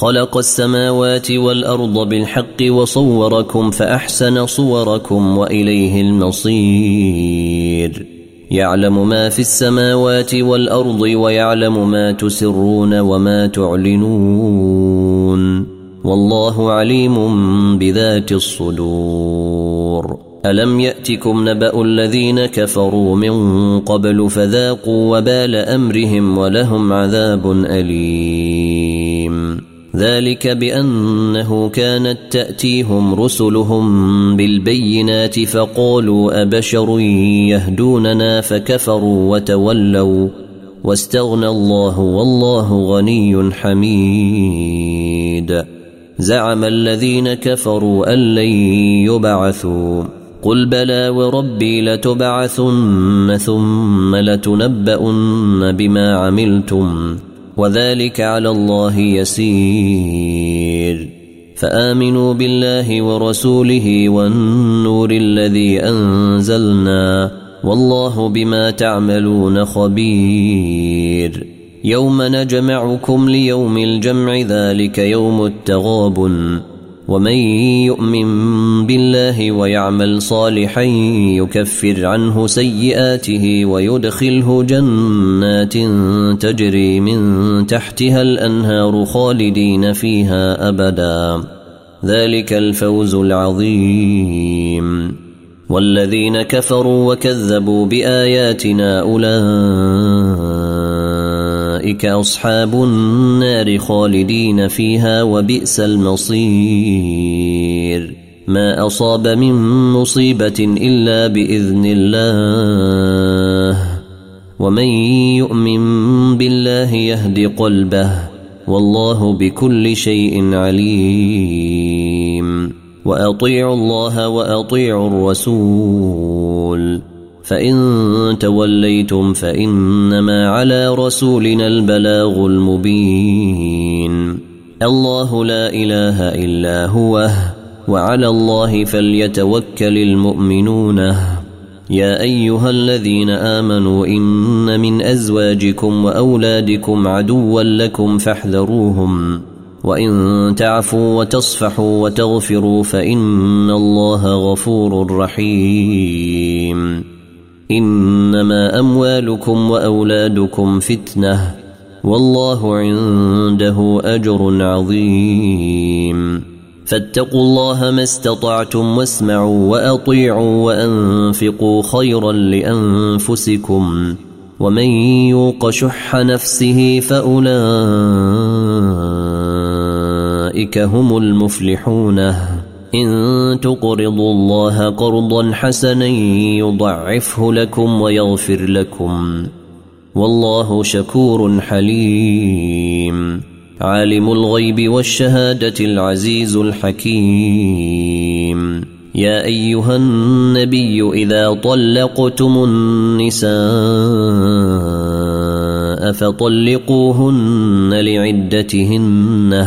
خلق السماوات والأرض بالحق وصوركم فأحسن صوركم وإليه المصير. يعلم ما في السماوات والأرض ويعلم ما تسرون وما تعلنون. والله عليم بذات الصدور. ألم يأتكم نبأ الذين كفروا من قبل فذاقوا وبال أمرهم ولهم عذاب أليم. ذلك بأنه كانت تأتيهم رسلهم بالبينات فقالوا أبشر يهدوننا فكفروا وتولوا واستغنى الله والله غني حميد. زعم الذين كفروا أن لن يبعثوا. قل بلى وربي لتبعثن ثم لتنبؤن بما عملتم. وذلك على الله يسير. فآمنوا بالله ورسوله والنور الذي أنزلنا والله بما تعملون خبير. يوم نجمعكم ليوم الجمع ذلك يوم التغابن. ومن يؤمن بالله ويعمل صالحا يكفر عنه سيئاته ويدخله جنات تجري من تحتها الأنهار خالدين فيها أبدا. ذلك الفوز العظيم. والذين كفروا وكذبوا بآياتنا أولئك أصحاب النار خالدين فيها وبئس المصير. ما أصاب من مصيبة إلا بإذن الله. ومن يؤمن بالله يهد قلبه. والله بكل شيء عليم. وأطيعوا الله وأطيعوا الرسول. فإن توليتم فإنما على رسولنا البلاغ المبين. الله لا إله إلا هو وعلى الله فليتوكل المؤمنون. يا أيها الذين آمنوا إن من أزواجكم وأولادكم عدوا لكم فاحذروهم. وإن تعفوا وتصفحوا وتغفروا فإن الله غفور رحيم. إنما أموالكم وأولادكم فتنة والله عنده أجر عظيم. فاتقوا الله ما استطعتم واسمعوا وأطيعوا وأنفقوا خيرا لأنفسكم ومن يوق شح نفسه فأولئك هم المفلحون. إن تقرضوا الله قرضا حسنا يضعفه لكم ويغفر لكم. والله شكور حليم. عالم الغيب والشهادة العزيز الحكيم. يا أيها النبي إذا طلقتم النساء فطلقوهن لعدتهن.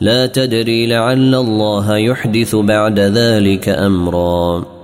لا تدري لعل الله يحدث بعد ذلك أمرا.